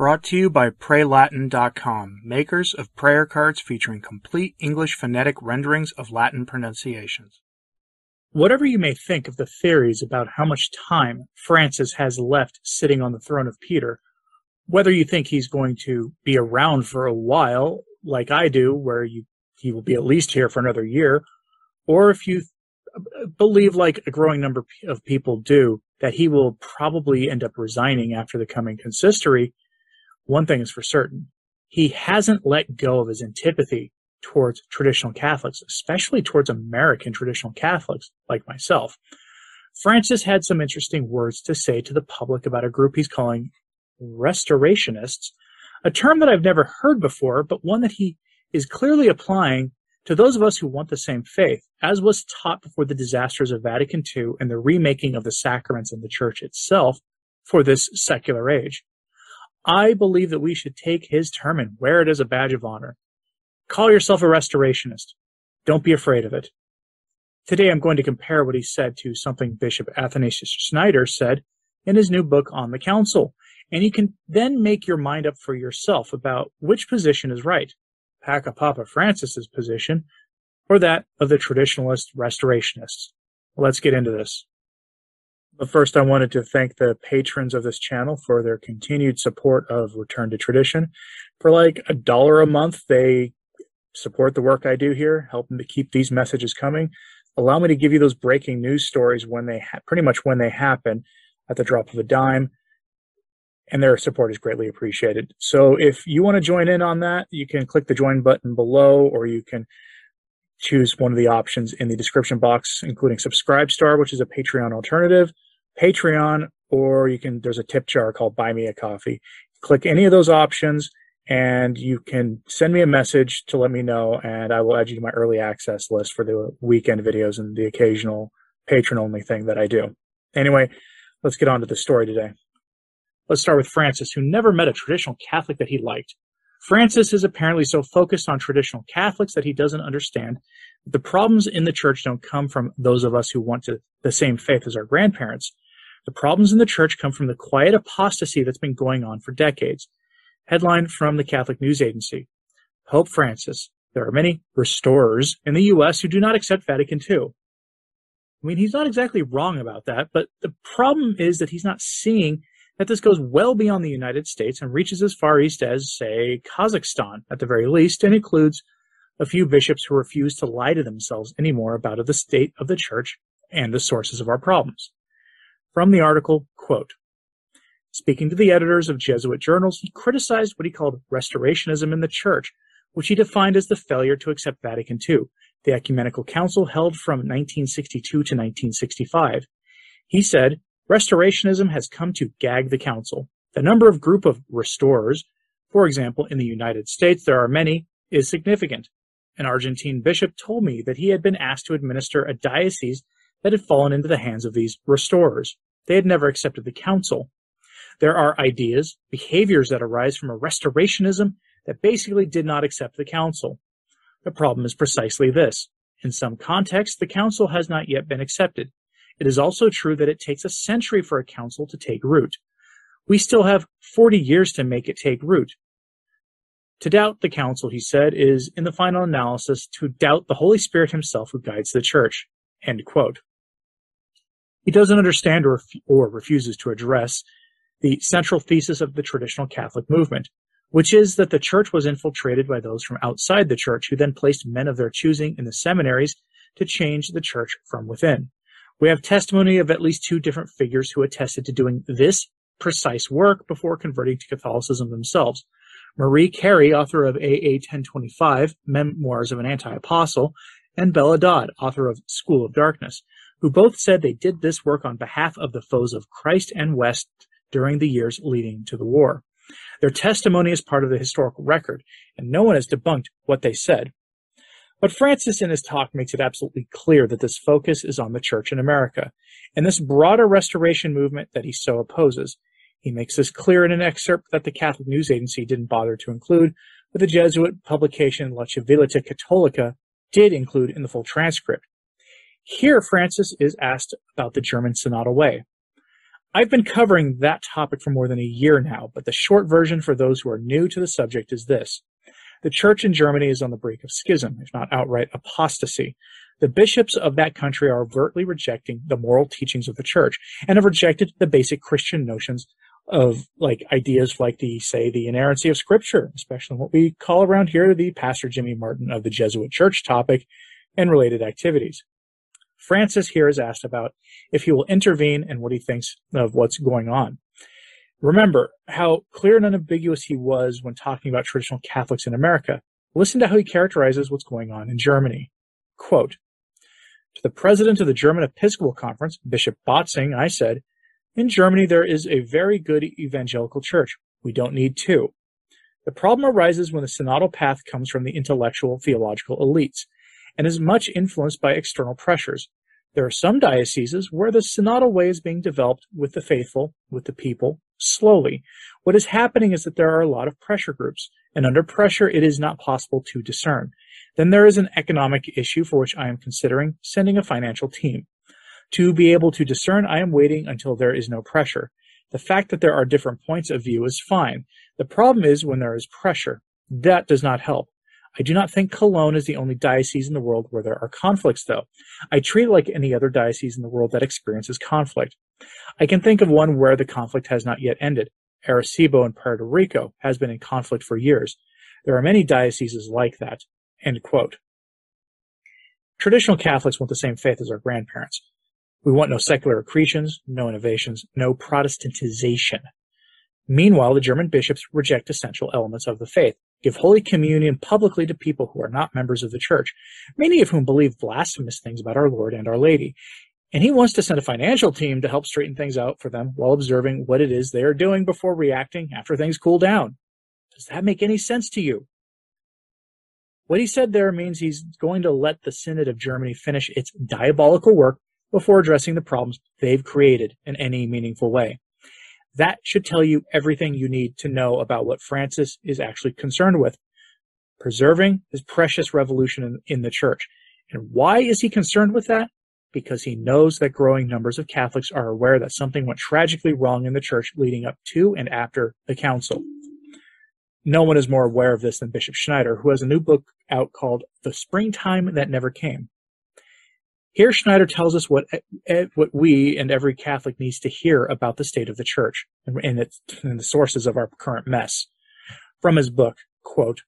Brought to you by PrayLatin.com, makers of prayer cards featuring complete English phonetic renderings of Latin pronunciations. Whatever you may think of the theories about how much time Francis has left sitting on the throne of Peter, whether you think he's going to be around for a while, like I do, where you, he will be at least here for another year, or if you believe, like a growing number of people do, that he will probably end up resigning after the coming consistory, one thing is for certain. He hasn't let go of his antipathy towards traditional Catholics, especially towards American traditional Catholics like myself. Francis had some interesting words to say to the public about a group he's calling restorationists, a term that I've never heard before, but one that he is clearly applying to those of us who want the same faith, as was taught before the disasters of Vatican II and the remaking of the sacraments in the church itself for this secular age. I believe that we should take his term and wear it as a badge of honor. Call yourself a restorationist. Don't be afraid of it. Today I'm going to compare what he said to something Bishop Athanasius Schneider said in his new book on the council, and you can then make your mind up for yourself about which position is right. Papa Francis's position or that of the traditionalist restorationists. Let's get into this. But first, I wanted to thank the patrons of this channel for their continued support of Return to Tradition. For like a dollar a month, they support the work I do here, helping to keep these messages coming. Allow me to give you those breaking news stories when they ha- pretty much when they happen at the drop of a dime and their support is greatly appreciated. So if you want to join in on that, you can click the join button below, or you can choose one of the options in the description box, including Subscribestar, which is a Patreon alternative, Patreon, or you can, there's a tip jar called Buy Me a Coffee. Click any of those options and you can send me a message to let me know and I will add you to my early access list for the weekend videos and the occasional patron only thing that I do. Anyway, let's get on to the story today. Let's start with Francis, who never met a traditional Catholic that he liked. Francis is apparently so focused on traditional Catholics that he doesn't understand that the problems in the church don't come from those of us who want to, the same faith as our grandparents. The problems in the church come from the quiet apostasy that's been going on for decades. Headline from the Catholic News Agency. Pope Francis. There are many restorers in the U.S. who do not accept Vatican II. I mean, he's not exactly wrong about that, but the problem is that he's not seeing that this goes well beyond the United States and reaches as far east as, say, Kazakhstan at the very least, and includes a few bishops who refuse to lie to themselves anymore about the state of the church and the sources of our problems. From the article, quote, Speaking to the editors of Jesuit journals, he criticized what he called restorationism in the church, which he defined as the failure to accept Vatican II, the ecumenical council held from 1962 to 1965. He said, Restorationism has come to gag the council. The number of group of restorers, for example, in the United States, there are many, is significant. An Argentine bishop told me that he had been asked to administer a diocese that had fallen into the hands of these restorers. They had never accepted the council. There are ideas, behaviors that arise from a restorationism that basically did not accept the council. The problem is precisely this. In some contexts, the council has not yet been accepted. It is also true that it takes a century for a council to take root. We still have 40 years to make it take root. To doubt the council, he said, is, in the final analysis, to doubt the Holy Spirit himself who guides the church. End quote. He doesn't understand or, or refuses to address the central thesis of the traditional Catholic movement, which is that the church was infiltrated by those from outside the church who then placed men of their choosing in the seminaries to change the church from within. We have testimony of at least two different figures who attested to doing this precise work before converting to Catholicism themselves. Marie Carré, author of AA 1025, Memoirs of an Anti-Apostle, and Bella Dodd, author of School of Darkness, who both said they did this work on behalf of the foes of Christ and West during the years leading to the war. Their testimony is part of the historical record, and no one has debunked what they said. But Francis in his talk makes it absolutely clear that this focus is on the church in America and this broader restoration movement that he so opposes. He makes this clear in an excerpt that the Catholic News Agency didn't bother to include, but the Jesuit publication La Civiltà Cattolica did include in the full transcript. Here, Francis is asked about the German synodal way. I've been covering that topic for more than a year now, but the short version for those who are new to the subject is this. The church in Germany is on the brink of schism, if not outright apostasy. The bishops of that country are overtly rejecting the moral teachings of the church and have rejected the basic Christian notions of like ideas like the say the inerrancy of scripture, especially what we call around here the Pastor Jimmy Martin of the Jesuit Church topic and related activities. Francis here is asked about if he will intervene and what he thinks of what's going on. Remember how clear and unambiguous he was when talking about traditional Catholics in America. Listen to how he characterizes what's going on in Germany. Quote, to the president of the German Episcopal Conference, Bishop Bätzing, I said, in Germany, there is a very good evangelical church. We don't need two. The problem arises when the synodal path comes from the intellectual theological elites and is much influenced by external pressures. There are some dioceses where the synodal way is being developed with the faithful, with the people, slowly. What is happening is that there are a lot of pressure groups, and under pressure it is not possible to discern. Then there is an economic issue for which I am considering sending a financial team. To be able to discern, I am waiting until there is no pressure. The fact that there are different points of view is fine. The problem is when there is pressure. That does not help. I do not think Cologne is the only diocese in the world where there are conflicts, though. I treat it like any other diocese in the world that experiences conflict. I can think of one where the conflict has not yet ended. Arecibo in Puerto Rico has been in conflict for years. There are many dioceses like that. End quote. Traditional Catholics want the same faith as our grandparents. We want no secular accretions, no innovations, no Protestantization. Meanwhile, the German bishops reject essential elements of the faith, give Holy Communion publicly to people who are not members of the Church, many of whom believe blasphemous things about our Lord and Our Lady. And he wants to send a financial team to help straighten things out for them while observing what it is they are doing before reacting after things cool down. Does that make any sense to you? What he said there means he's going to let the Synod of Germany finish its diabolical work before addressing the problems they've created in any meaningful way. That should tell you everything you need to know about what Francis is actually concerned with preserving his precious revolution in, in, the church. And why is he concerned with that? Because he knows that growing numbers of Catholics are aware that something went tragically wrong in the church leading up to and after the council. No one is more aware of this than Bishop Schneider, who has a new book out called The Springtime That Never Came. Here, Schneider tells us what eh, eh, what we and every Catholic needs to hear about the state of the Church and, its, and the sources of our current mess. From his book, quote,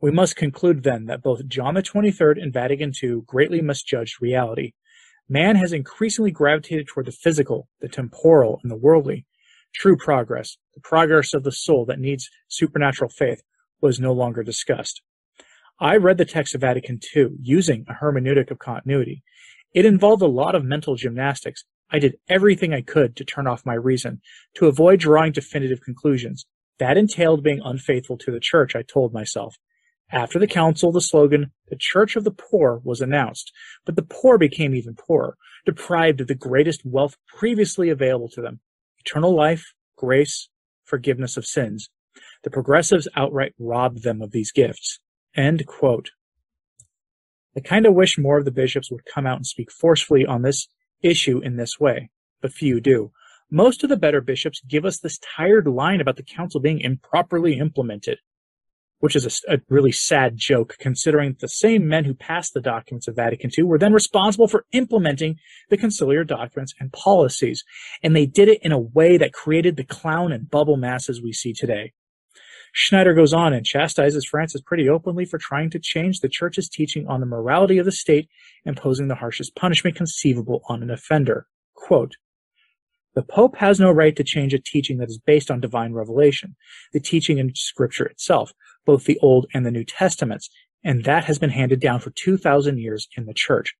we must conclude then that both John the 23rd and Vatican II greatly misjudged reality. Man has increasingly gravitated toward the physical, the temporal, and the worldly. True progress, the progress of the soul that needs supernatural faith, was no longer discussed. I read the text of Vatican II using a hermeneutic of continuity. It involved a lot of mental gymnastics. I did everything I could to turn off my reason, to avoid drawing definitive conclusions. That entailed being unfaithful to the church, I told myself. After the council, the slogan, the church of the poor, was announced, but the poor became even poorer, deprived of the greatest wealth previously available to them eternal life, grace, forgiveness of sins. The progressives outright robbed them of these gifts. End quote. I kind of wish more of the bishops would come out and speak forcefully on this issue in this way, but few do. Most of the better bishops give us this tired line about the council being improperly implemented, which is a, a, really sad joke considering the same men who passed the documents of Vatican II were then responsible for implementing the conciliar documents and policies. And they did it in a way that created the clown and bubble masses we see today. Schneider goes on and chastises Francis pretty openly for trying to change the church's teaching on the morality of the state, imposing the harshest punishment conceivable on an offender. Quote, the Pope has no right to change a teaching that is based on divine revelation, the teaching in Scripture itself, both the Old and the New Testaments, and that has been handed down for 2,000 years in the Church.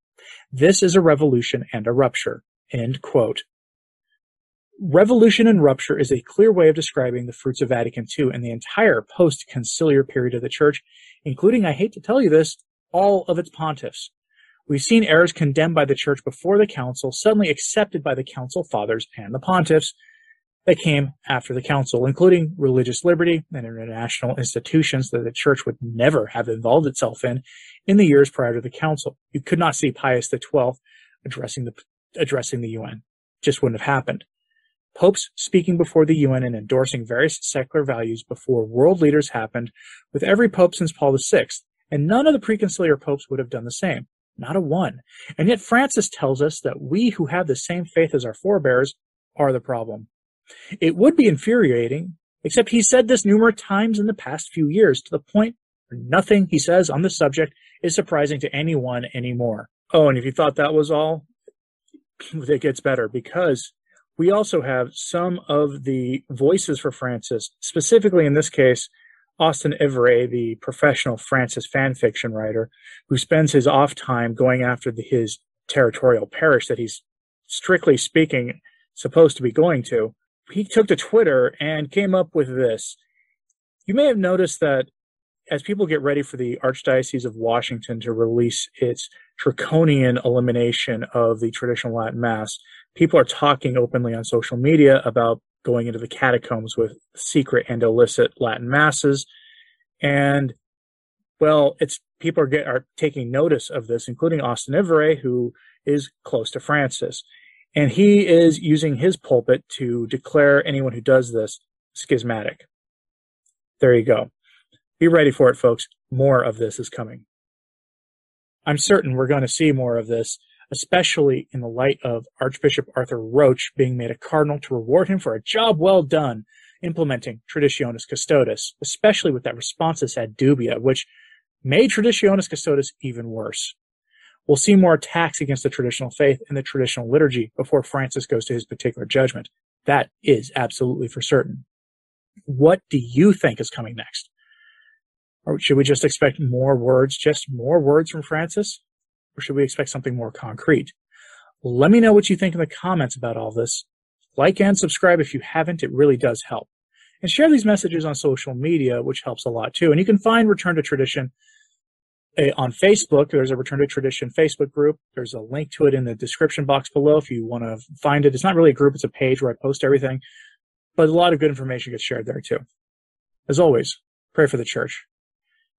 This is a revolution and a rupture. End quote. Revolution and rupture is a clear way of describing the fruits of Vatican II and the entire post-conciliar period of the Church, including, I hate to tell you this, all of its pontiffs. We've seen errors condemned by the Church before the Council, suddenly accepted by the Council Fathers and the pontiffs that came after the Council, including religious liberty and international institutions that the Church would never have involved itself in in the years prior to the Council. You could not see Pius XII addressing the addressing the UN; just wouldn't have happened. Popes speaking before the UN and endorsing various secular values before world leaders happened with every pope since Paul VI, and none of the preconciliar popes would have done the same. Not a one. And yet Francis tells us that we who have the same faith as our forebears are the problem. It would be infuriating, except he said this numerous times in the past few years to the point where nothing he says on the subject is surprising to anyone anymore. Oh, and if you thought that was all, it gets better because we also have some of the voices for Francis, specifically in this case, Austen Ivereigh, the professional Francis fan fiction writer, who spends his off time going after the, his territorial parish that he's strictly speaking supposed to be going to. He took to Twitter and came up with this. You may have noticed that as people get ready for the Archdiocese of Washington to release its draconian elimination of the traditional Latin Mass, people are talking openly on social media about going into the catacombs with secret and illicit Latin masses. And well, it's people are get, are taking notice of this, including Austen Ivereigh, who is close to Francis, and he is using his pulpit to declare anyone who does this schismatic. There you go. Be ready for it, folks. More of this is coming. I'm certain we're going to see more of this especially in the light of Archbishop Arthur Roche being made a cardinal to reward him for a job well done implementing Traditionis Custodes, especially with that responsa ad dubia, which made Traditionis Custodes even worse. We'll see more attacks against the traditional faith and the traditional liturgy before Francis goes to his particular judgment. That is absolutely for certain. What do you think is coming next? Or should we just expect more words, just more words from Francis? Or should we expect something more concrete? Let me know what you think in the comments about all this. Like and subscribe if you haven't, it really does help. And share these messages on social media, which helps a lot too. And you can find Return to Tradition eh, on Facebook. There's a Return to Tradition Facebook group. There's a link to it in the description box below if you want to find it. It's not really a group, it's a page where I post everything, but a lot of good information gets shared there too. As always, pray for the church.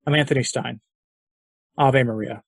I'm Anthony Stine. Ave Maria.